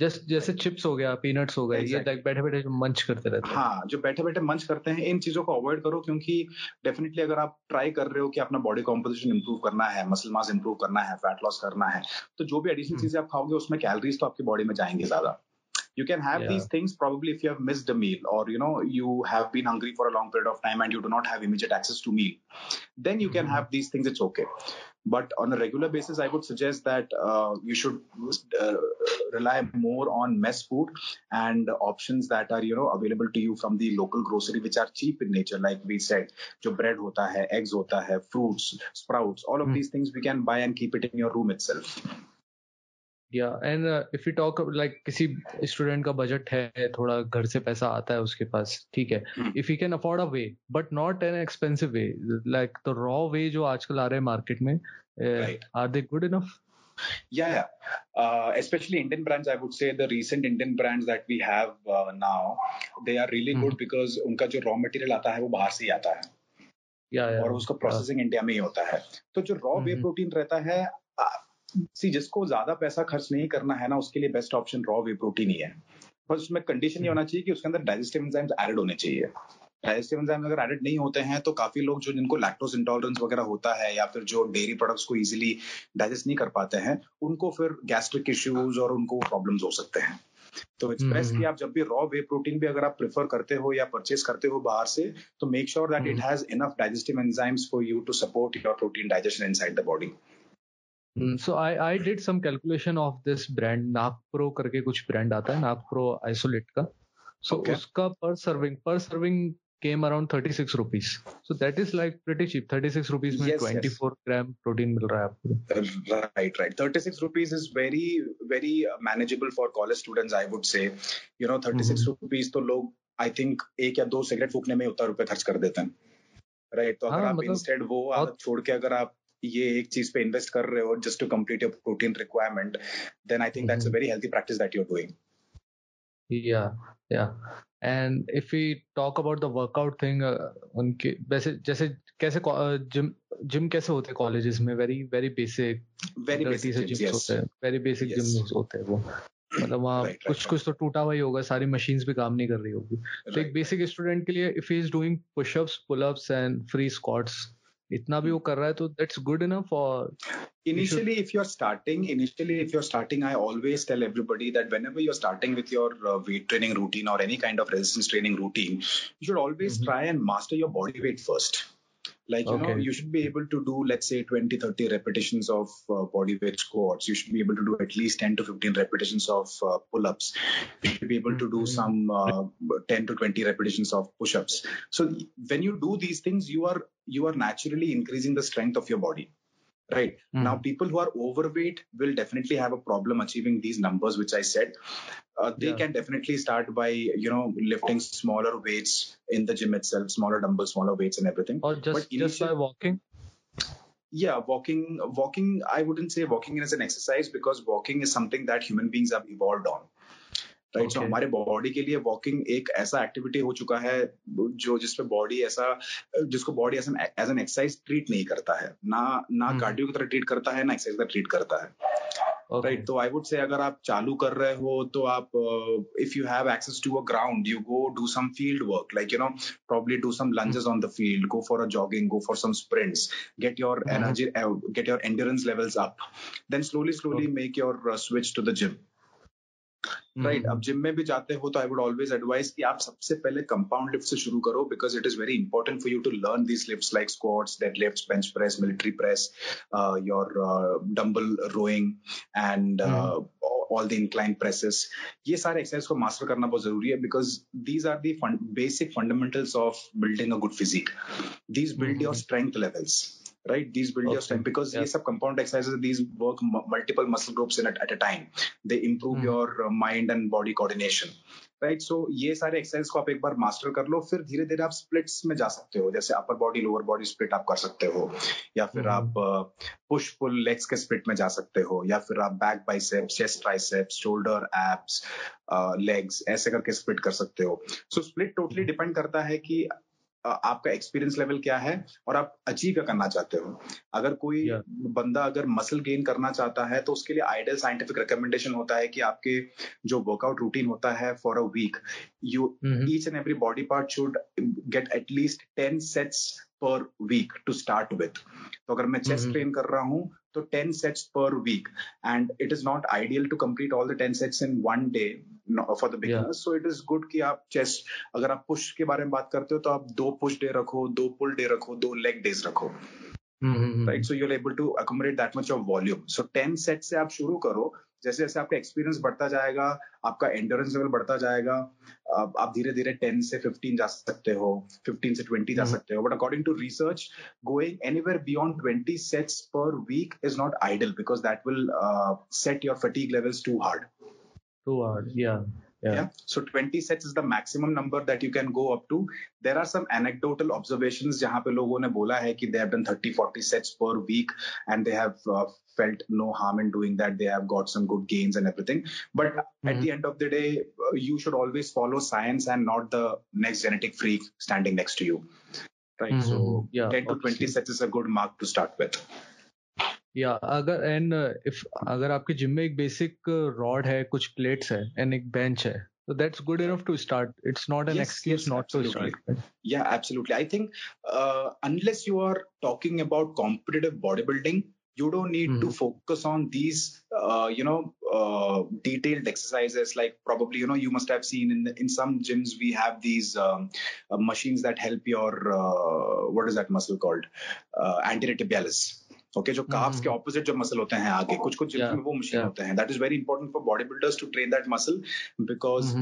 just जैसे chips हो गया peanuts हो गए exactly. ये बैठे बैठे जो मंच करते रहते हैं हाँ जो बैठे बैठे मंच करते हैं इन चीज़ों को अवॉइड करो क्योंकि डेफिनेटली अगर आप ट्राई कर रहे हो कि अपना बॉडी कॉम्पोजिशन इंप्रूव करना है मसल मास इंप्रूव करना है फैट लॉस करना है तो जो भी एडिशनल हम्म। चीज़ें आप खाओगे उसमें कैलोरीज तो आपकी बॉडी में जाएँगे ज़्यादा you can have yeah. these things probably if you have missed a meal or you know you have been hungry for a long period of time and you do not have immediate access to meal then you mm-hmm. can have these things it's okay but on a regular basis, I would suggest that uh, you should uh, rely more on mess food and options that are you know available to you from the local grocery, which are cheap in nature. Like we said, जो bread hota hai, eggs hota hai, fruits, sprouts, all of mm. these things we can buy and keep it in your room itself. या and if you talk like किसी student का budget है थोड़ा घर से पैसा आता है उसके पास ठीक है if you can afford a whey but not an expensive whey like the raw whey जो आजकल आ रहे हैं मार्केट में are they good enough Yeah, yeah. Uh, especially Indian brands, I would say the recent Indian brands that we have uh, now, they are really mm. good because उनका जो raw material आता है वो बाहर से ही आता है yeah, yeah. और उसका प्रोसेसिंग. इंडिया में ही होता है तो जो रॉ वे प्रोटीन रहता है सी जिसको ज़्यादा पैसा खर्च नहीं करना है ना उसके लिए best option raw whey protein ही है। बस उसमें कंडीशन ये होना चाहिए कि उसके अंदर डाइजेस्टिव एंजाइम्स एडेड होने चाहिए। डाइजेस्टिव एंजाइम अगर एडेड नहीं होते हैं तो काफ़ी लोग जो जिनको लैक्टोज इंटॉलरेंस वगैरह होता है या फिर जो डेयरी प्रोडक्ट्स को इजीली डाइजेस्ट नहीं कर पाते हैं उनको फिर गैस्ट्रिक इश्यूज़ और उनको प्रॉब्लम्स हो सकते हैं। तो एक्सप्रेस की आप जब भी रॉ वे प्रोटीन भी अगर आप प्रेफर करते हो या परचेज करते हो बाहर से तो make sure that it has enough digestive enzymes for you to support your protein digestion inside the body so I I did some calculation of this brand Nakpro करके कुछ ब्रांड आता है नागप्रो आइसोलेट का। So so okay. उसका per serving per serving came around thirty six rupees so that is like pretty cheap thirty six rupees में twenty four gram protein मिल रहा है आपको। Right right thirty six rupees is very very manageable for college students I would say you know thirty six rupees तो लोग I think एक या दो सिगरेट फूकने में उतना रुपए खर्च कर देते हैं। राइट right, तो हाँ, आप मतलब, वो आप छोड़ के अगर आप ये एक चीज़ पे इन्वेस्ट कर रहे हो just to complete your protein requirement then I think that's a very healthy practice that you are doing yeah yeah. And if we talk about the workout thing uh, उनके वैसे जैसे कैसे जिम जिम कैसे होते हैं colleges में? Very very basic very basic gym होते हैं। वेरी बेसिक जिम होते हैं वो। मतलब वहाँ right, कुछ right, कुछ तो टूटा हुआ ही होगा सारी मशीन्स भी काम नहीं कर रही होगी। तो एक बेसिक स्टूडेंट के लिए if he is doing pushups pullups and free squats इतना भी वो कर रहा है तो that's good enough for initially if you're starting initially if you're starting i always tell everybody that whenever you're starting with your uh, weight training routine or any kind of resistance training routine you should always mm-hmm. try and master your body weight first like you okay. know you should be able to do let's say 20 30 repetitions of uh, body weight squats you should be able to do at least 10 to 15 repetitions of uh, pull-ups you should be able to do mm-hmm. some uh, 10 to 20 repetitions of push-ups so when you do these things you are you are naturally increasing the strength of your body right? Mm. now people who are overweight will definitely have a problem achieving these numbers which i said. Uh, they yeah. can definitely start by you know lifting smaller weights in the gym itself smaller dumbbells smaller weights and everything. Or just, initially, just by walking? Yeah walking walking i wouldn't say walking as an exercise because walking is something that human beings have evolved on right right? So so, हमारे body के लिए walking एक ऐसा activity हो चुका है जो जिसपे बॉडी ऐसा जिसको body as an exercise treat नहीं करता है। ना ना कार्डियो hmm. की तरह ट्रीट करता है ना एक्सरसाइज का ट्रीट करता है। राइट तो आई वुड से अगर आप चालू कर रहे हो तो आप if you have access to a ground you go do some field work like you know probably do some lunges on the field go for a jogging go for some sprints get your energy get your endurance levels up then slowly slowly make your switch to the gym right अब gym में भी जाते हो तो I would always advise कि आप सबसे पहले कंपाउंड लिफ्ट से शुरू करो because it is very important for you to learn these lift like squats dead lift bench press military press your dumbbell rowing and all the incline presses ये सारे exercise को मास्टर करना बहुत ज़रूरी है because these are the basic fundamentals of building a good physique these build your strength levels right these build okay. your strength because yeah. some compound exercises these work m- multiple muscle groups in it at a time they improve mm. your uh, mind and body coordination right so ये सारे exercise को आप एक बार master कर लो फिर धीरे धीरे आप स्प्लिट्स में जा सकते हो जैसे upper body lower body split आप कर सकते हो या फिर hmm. आप पुश पुल लेग्स के स्प्लिट में जा सकते हो या फिर आप back biceps chest triceps shoulder abs legs ऐसे करके स्प्लिट कर सकते हो सो स्प्लिट टोटली डिपेंड करता है कि आपका एक्सपीरियंस लेवल क्या है और आप अचीव क्या करना चाहते हो? अगर कोई yeah. बंदा अगर मसल गेन करना चाहता है तो उसके लिए आइडियल साइंटिफिक रिकमेंडेशन होता है कि आपके जो वर्कआउट रूटीन होता है for a week you each and every body part should get at least ten sets per week to start with तो अगर मैं चेस्ट ट्रेन कर रहा हूँ तो ten sets per week and it is not ideal to complete all the ten sets in one day for the beginners so it is good कि आप chest अगर आप पुश के बारे में बात करते हो तो आप दो पुश डे रखो दो पुल डे रखो दो लेग डेज़ रखो। Right so you're able to accommodate that much of volume so ten set से आप शुरू करो जैसे जैसे आपका एक्सपीरियंस बढ़ता जाएगा आपका एंडोरेंस लेवल बढ़ता जाएगा आप धीरे धीरे टेन से फिफ्टीन जा सकते हो फिफ्टीन से ट्वेंटी जा सकते हो। But according to research going anywhere beyond twenty sets per week is not ideal because that will set your fatigue levels too hard too hard या Yeah. yeah. So 20 sets is the maximum number that you can go up to. There are some anecdotal observations जहाँ पे लोगों ने बोला है कि they have done 30, 40 sets per week and they have uh, felt no harm in doing that. They have got some good gains and everything. But mm-hmm. at the end of the day, uh, you should always follow science and not the next genetic freak standing next to you. Right. Mm-hmm. So yeah, 10 to 20 sets is a good mark to start with. या अगर and if अगर आपके gym में एक basic rod है कुछ plates है and एक बेंच है so that's good enough to start it's not an yes, excuse yes, not absolutely. to start yeah absolutely i think uh, unless you are talking about competitive bodybuilding you don't need mm-hmm. to focus on these uh, you know uh, detailed exercises like probably you know you must have seen in the, in some gyms we have these um, uh, machines that help your uh, what is that muscle called uh, anteriotibialis okay जो calves के opposite जो muscle होते हैं आगे कुछ कुछ gyms में वो मशीन होते हैं that is very important for body builders to train that muscle because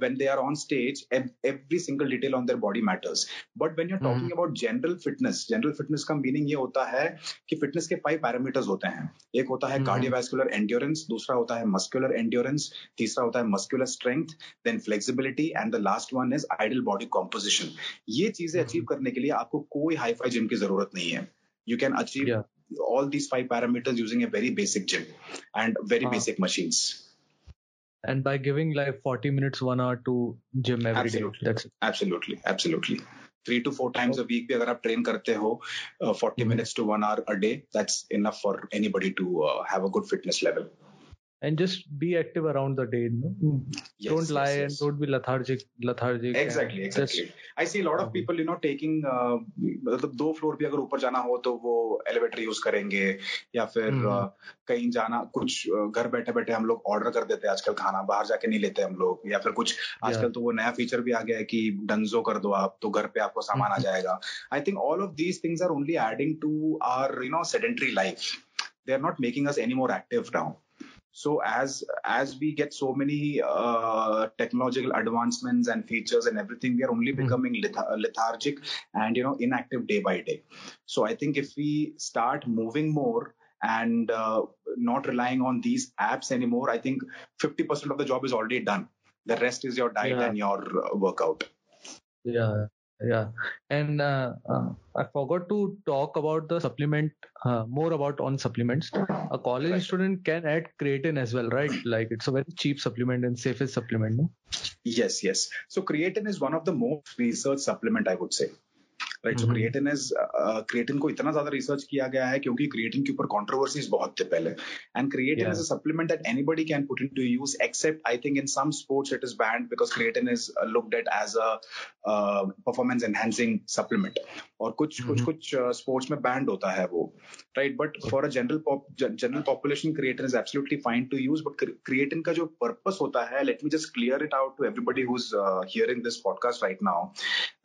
when they are on stage every single detail on their body matters but when you are talking about general fitness general fitness का meaning ये होता है कि fitness के five parameters होते हैं। एक होता है कार्डियोवैस्कुलर एंड्योरेंस दूसरा होता है मस्कुलर एंड्योरेंस तीसरा होता है muscular strength then flexibility and the last one is ideal body composition ये चीज़ें अचीव करने के लिए आपको कोई हाई फाई जिम की ज़रूरत नहीं है। You can achieve yeah. All these five parameters using a very basic gym and very uh, basic machines. And by giving like 40 minutes, one hour to gym every absolutely. day. That's it. Absolutely. Absolutely. Three to four times a week, if you train karte ho, uh, 40 mm-hmm. minutes to one hour a day, that's enough for anybody to uh, have a good fitness level and just be active around the day. No? Yes, don't lie yes, yes. and don't be lethargic. Lethargic. Exactly, exactly. I see a lot of people, you know, taking uh, मतलब दो floor भी अगर ऊपर जाना हो तो वो elevator use करेंगे या फिर uh, कहीं जाना कुछ घर बैठे बैठे हम लोग ऑर्डर कर देते हैं आजकल खाना बाहर जाके नहीं लेते हम लोग या फिर कुछ आजकल तो वो नया फीचर भी आ गया है कि डंजो कर दो आप तो घर पे आपको सामान आ जाएगा I think all of these things are only adding to our you know sedentary life they are not making us any more active now So as as we get so many uh, technological advancements and features and everything, we are only mm-hmm. becoming leth- lethargic and you know inactive day by day. So I think if we start moving more and uh, not relying on these apps anymore, I think 50% of the job is already done. The rest is your diet yeah. and your uh, workout. Yeah yeah. And uh, uh, i forgot to talk about the supplement uh, more about on supplements. A college right. student can add creatine as well right? Like it's a very cheap supplement and safest supplement no? Yes yes. So creatine is one of the most researched supplement i would say right so creatine is creatine को इतना ज़्यादा research किया गया है क्योंकि creatine के ऊपर controversies बहुत थे पहले। And creatine is a supplement that anybody can put into use except I think in some sports it is banned because creatine is looked at as a performance enhancing supplement और कुछ कुछ कुछ sports में banned होता है वो right but for a general general population creatine is absolutely fine to use but creatine का जो पर्पस होता है let me just clear it out to everybody who is hearing this podcast right now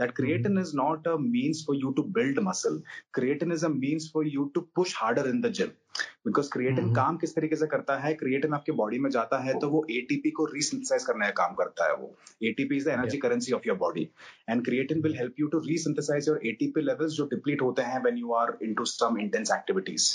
that creatine is not a means for you to build muscle. Creatine is a means for you to push harder in the gym. Because creatine mm-hmm. काम किस तरीके से करता है creatine आपके body में जाता है तो वो एटीपी को रीसिंथेसाइज करने का काम करता है वो ATP is the energy currency of your body and creatine will help you to resynthesize your ATP levels जो डिप्लीट होते हैं when you are into some intense activities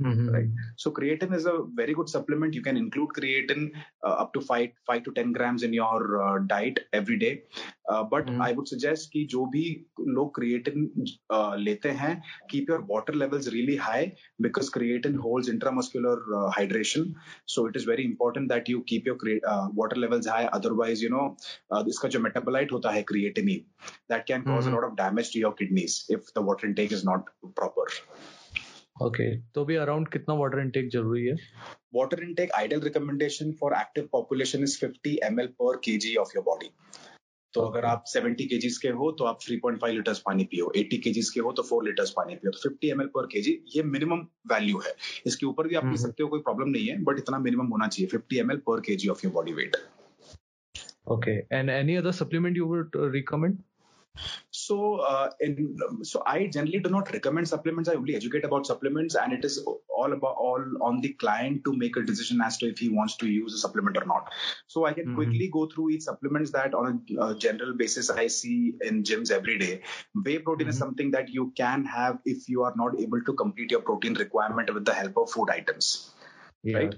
Mm-hmm. Right. So creatine is a very good supplement. You can include creatine uh, up to five five to ten grams in your uh, diet every day. Uh, but mm-hmm. I would suggest कि जो भी लोग creatine uh, लेते हैं, keep your water levels really high because creatine holds intramuscular uh, hydration. So it is very important that you keep your cre- uh, water levels high. Otherwise, you know, uh, इसका जो metabolite होता है creatinine, that can cause mm-hmm. a lot of damage to your kidneys if the water intake is not proper. Okay तो भी around कितना water intake ज़रूरी है? Water intake ideal recommendation for active population is 50 ml per KG of your body तो अगर आप 70 KGs के हो तो आप 3.5 लीटर्स पानी पियो. 80 केजीज के हो तो 4 लीटर्स पानी पियो. तो 50 एम पर केजी ये मिनिमम वैल्यू है. इसके ऊपर भी आप पी हम्म। सकते हो कोई प्रॉब्लम नहीं है बट इतना मिनिमम होना चाहिए. 50 M per KG of your body weight okay and any other supplement you would recommend So, uh, in, so I generally do not recommend supplements. I only educate about supplements, and it is all about all on the client to make a decision as to if he wants to use a supplement or not. So I can mm-hmm. quickly go through each supplements that on a uh, general basis I see in gyms every day. Whey protein mm-hmm. is something that you can have if you are not able to complete your protein requirement with the help of food items. Yeah. Right.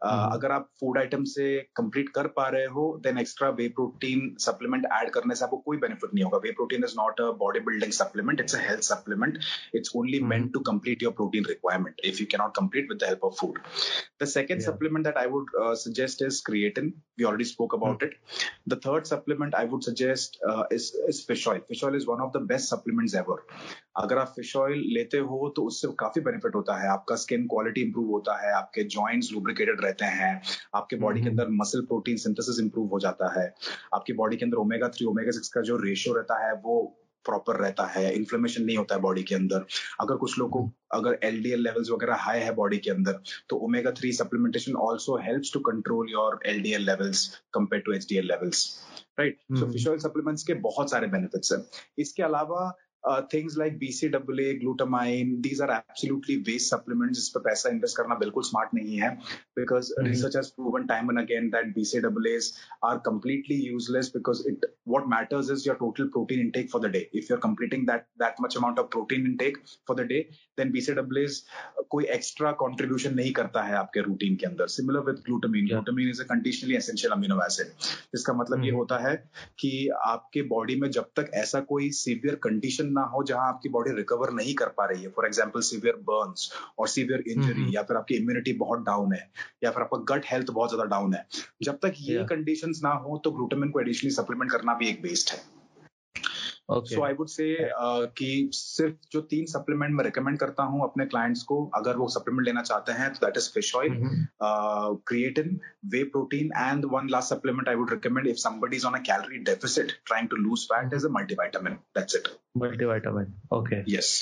Uh, hmm. अगर आप food item से complete कर पा रहे हो then extra whey protein supplement add करने से आपको कोई बेनिफिट नहीं होगा। Whey protein is not a body building supplement it's a health supplement it's only meant to complete your protein requirement if you cannot complete with the help of food the second supplement that I would suggest is creatine we already spoke about it the third supplement I would suggest is is fish oil fish oil is one of the best supplements ever अगर आप fish oil लेते हो तो उससे काफ़ी benefit होता है। आपका स्किन क्वालिटी इंप्रूव होता है। आपके जॉइंट्स लुब्रिकेटेड रहते हैं। आपके बॉडी के। अंदर मसल प्रोटीन सिंथेसिस इंप्रूव हो जाता है। आपकी बॉडी के अंदर ओमेगा थ्री ओमेगा सिक्स का जो रेशियो रहता है वो प्रॉपर रहता है। इन्फ्लेमेशन नहीं होता है बॉडी के अंदर। अगर कुछ लोग को अगर एलडीएल लेवल्स वगैरह हाई है बॉडी के अंदर तो omega three supplementation also helps to control your LDL levels compare to HDL levels right so fish oil supplements के बहुत सारे बेनिफिट्स हैं। इसके अलावा uh, things like BCAA, glutamine, these are absolutely waste supplements जिस पर पैसा इन्वेस्ट करना बिल्कुल स्मार्ट नहीं है because mm-hmm. research has proven time and again that BCAAs are completely useless because it what matters is your total protein intake for the day. If you're completing that that much amount of protein intake for the day, then BCAAs कोई extra contribution नहीं करता है आपके routine के अंदर similar with glutamine glutamine is a conditionally essential amino acid जिसका मतलब mm-hmm. ये होता है कि आपके बॉडी में जब तक ऐसा कोई सीवियर कंडीशन ना हो जहाँ आपकी बॉडी रिकवर नहीं कर पा रही है। फॉर एग्ज़ाम्पल सीवियर बर्न और सीवियर इंजरी या फिर आपकी इम्यूनिटी बहुत डाउन है या फिर आपका गट हेल्थ बहुत ज़्यादा डाउन है। जब तक ये कंडीशन ना हो तो ग्लूटामिन को एडिशनली सप्लीमेंट करना भी एक बेस्ट है। सो आई वुड से कि सिर्फ़ जो तीन सप्लीमेंट मैं रिकमेंड करता हूँ अपने क्लाइंट्स को अगर वो सप्लीमेंट लेना चाहते हैं तो that is fish oil creatine whey protein and one last supplement I would recommend if somebody is on a calorie deficit trying to lose fat is a multivitamin that's it multivitamin okay yes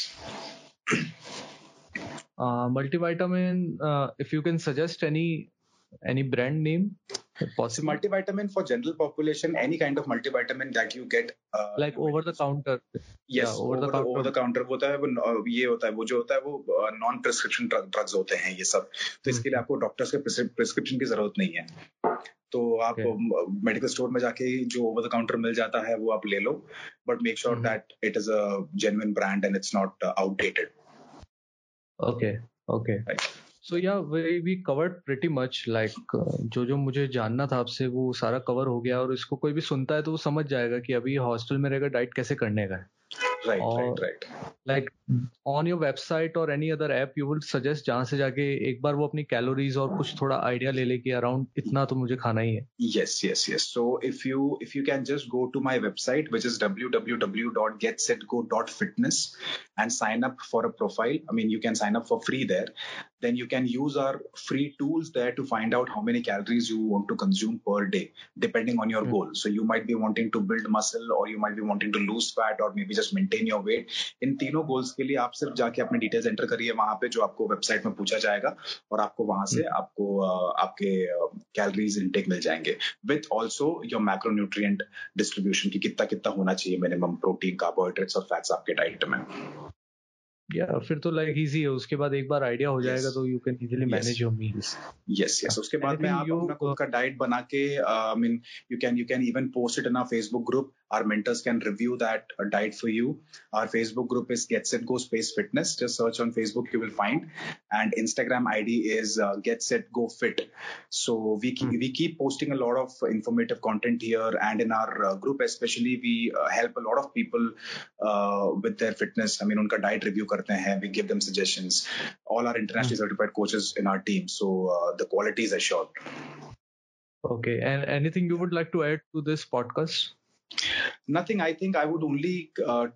multivitamin uh, if you can suggest any any brand name? Possible. Multivitamin for general population any kind of multivitamin that you get uh, like over the counter. Yes yeah, over, over the counter over the counter. होता है वो ये होता है वो जो होता है वो नॉन प्रिस्क्रिप्शन ड्रग्स होते हैं ये सब। तो इसके लिए आपको डॉक्टर्स के प्रिस्क्रिप्शन की ज़रूरत नहीं है। तो आप मेडिकल okay. स्टोर में जाके जो ओवर द काउंटर मिल जाता है वो आप ले लो। But make sure that it is a genuine brand and it's not outdated okay okay so या we we covered pretty much like जो जो मुझे जानना था आपसे, वो सारा कवर हो गया और इसको कोई भी सुनता है तो वो समझ जाएगा कि अभी हॉस्टल में रहकर डाइट कैसे करने का है। right or, right right like on your website or any other app you would suggest जहां से जाके एक बार वो अपनी कैलोरीज और कुछ थोड़ा आइडिया ले ले कि अराउंड इतना तो मुझे खाना ही है yes yes yes so if you if you can just go to my website which is www.getsetgo.fitness and sign up for a profile i mean you can sign up for free there then you can use our free tools there to find out how many calories you want to consume per day depending on your mm-hmm. goal so you might be wanting to build muscle or you might be wanting to lose fat or maybe just maintain maintain your weight in तीनों goals के लिए आप सिर्फ़ जाके अपने details enter करिए वहाँ पे जो आपको वेबसाइट में पूछा जाएगा और आपको वहाँ से हम्म। आपको आपके कैलोरीज इनटेक मिल जाएँगे। With also your macronutrient distribution की कितना कितना होना चाहिए मिनिमम प्रोटीन कार्बोहाइड्रेट्स और फैट्स आपके डाइट में। या yeah, फिर तो लाइक इजी है। उसके बाद एक बार आइडिया हो जाएगा yes. तो you can easily manage your meals yes yes उसके बाद में आप अपना खुद का डाइट बना के I mean you can you can even post it in our Facebook group our mentors can review that uh, diet for you our facebook group is get set go space fitness just search on facebook you will find and instagram id is uh, get set go fit so we keep, mm. we keep posting a lot of informative content here and in our uh, group especially we uh, help a lot of people uh, with their fitness i mean unka diet review करते हैं we give them suggestions all our internationally certified coaches in our team so uh, the quality is assured okay and anything you would like to add to this podcast nothing i think i would only uh,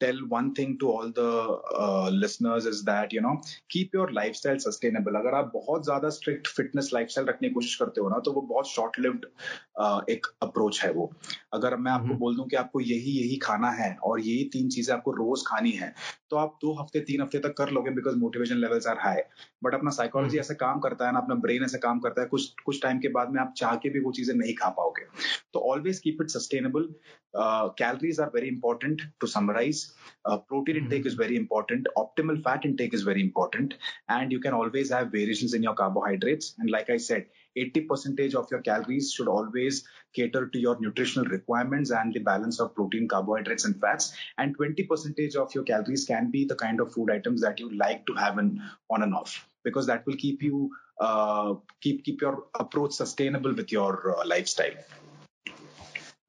tell one thing to all the uh, listeners is that you know keep your lifestyle sustainable अगर आप बहुत ज्यादा strict fitness lifestyle रखने की कोशिश करते हो ना तो वो बहुत short lived uh, एक अप्रोच है वो। अगर मैं आपको बोल दूँ कि आपको यही यही खाना है और यही तीन चीज़ें आपको रोज खानी है तो आप दो हफ़्ते तीन हफ़्ते तक कर लोगे because motivation levels are high but अपना साइकोलॉजी ऐसे काम करता है ना अपना ब्रेन ऐसे काम करता है कुछ कुछ टाइम के बाद में आप चाह के भी वो चीज़ें नहीं खा पाओगे। तो always keep it sustainable calories are very important to summarize protein protein is very important optimal fat intake is very important. And you can always have variations in your carbohydrates. And like I said, 80 percentage of your calories should always cater to your nutritional requirements and the balance of protein, carbohydrates, and fats. And 20 percentage of your calories can be the kind of food items that you like to have in, on and off because that will keep you uh, keep keep your approach sustainable with your uh, lifestyle.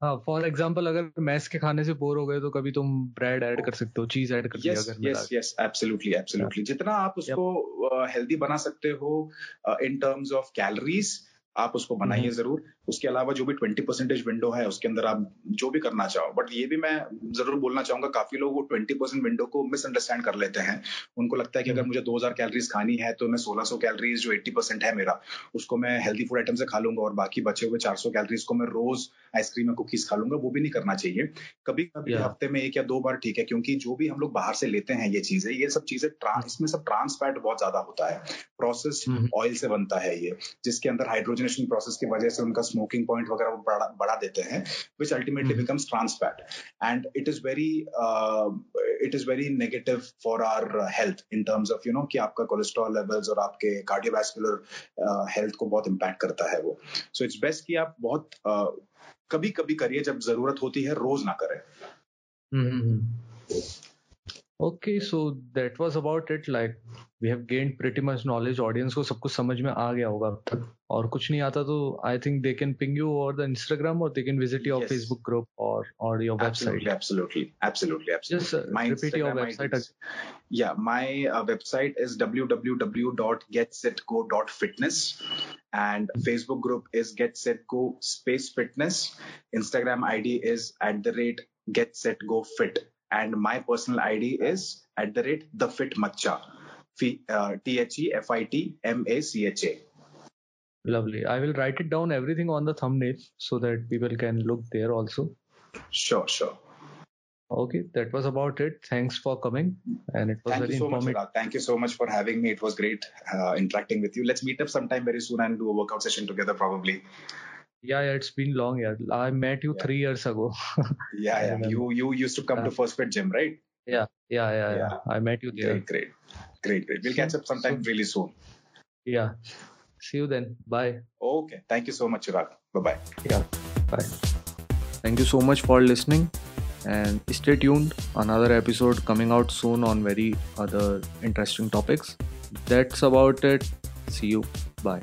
हाँ for example अगर mess के खाने से bore हो गए तो कभी तुम ब्रेड ऐड कर सकते हो चीज़ ऐड कर yes, yes yes absolutely absolutely जितना आप उसको हेल्दी uh, बना सकते हो इन टर्म्स ऑफ़ कैलोरीज आप उसको बनाइए हम्म। ज़रूर। उसके अलावा जो भी ट्वेंटी परसेंटेज विंडो है उसके अंदर आप जो भी करना चाहो। बट ये भी मैं ज़रूर बोलना चाहूँगा काफ़ी लोग वो ट्वेंटी परसेंट विंडो को मिसअंडरस्टैंड कर लेते हैं। उनको लगता है कि अगर हम्म। मुझे दो हज़ार कैलरीज खानी है तो मैं सोलह सौ कैलरीज जो एट्टी परसेंट है मेरा उसको मैं हेल्थी फ़ूड आइटम से खा लूँगा और बाकी बचे हुए चार सौ कैलरीज को मैं रोज आइसक्रीम या कुकीज खा लूँगा वो भी नहीं करना चाहिए। कभी कभी हफ़्ते में एक या दो बार ठीक है क्योंकि जो भी हम लोग बाहर से लेते हैं ये चीज़ें ये सब चीज़ें इसमें सब ट्रांस फैट बहुत ज़्यादा होता है। प्रोसेस ऑयल से बनता है ये जिसके अंदर हाइड्रोजनेशन प्रोसेस की वजह से उनका स्मोकिंग पॉइंट वगैरह वो बढ़ा, बढ़ा देते हैं which ultimately becomes trans fat and it is very it is very negative for our health in terms of you know कि आपका कोलेस्ट्रॉल लेवल्स और आपके कार्डियोवैस्कुलर हेल्थ को बहुत इम्पैक्ट करता है वो. सो इट्स बेस्ट कि आप बहुत uh, कभी कभी करिए जब ज़रूरत होती है रोज ना करें। okay so that was about it like we have gained pretty much knowledge audience को सब कुछ समझ में आ गया होगा अब तक और कुछ नहीं आता तो I think they can ping you और द इंस्टाग्राम और they can visit your Facebook group और और your website absolutely absolutely absolutely just uh, my repeat your website is, yeah my uh, website is www.getsetgo.fitness and facebook group is get set go space fitness instagram id is at the rate get set go fit and my personal id is at the rate the fit macha uh, T H E F I T M A C H A. Lovely. I will write it down everything on the thumbnail so that people can look there also. Sure, sure. Okay, that was about it. Thanks for coming, and it was Thank very you so informative. Much, Thank you so much for having me. It was great uh, interacting with you. Let's meet up sometime very soon and do a workout session together, probably. Yeah, yeah, it's been long. Yeah, I met you yeah. three years ago. [LAUGHS] yeah, yeah. You you used to come to First Fit Gym, right? Yeah, yeah, yeah, yeah. yeah. I met you there. Great, great. Great, great. We'll catch up sometime so, really soon. Yeah. See you then. Bye. Okay. Thank you so much, Chirag. Bye bye. Yeah. Bye. Thank you so much for listening and stay tuned. Another episode coming out soon on very other interesting topics. That's about it. See you. Bye.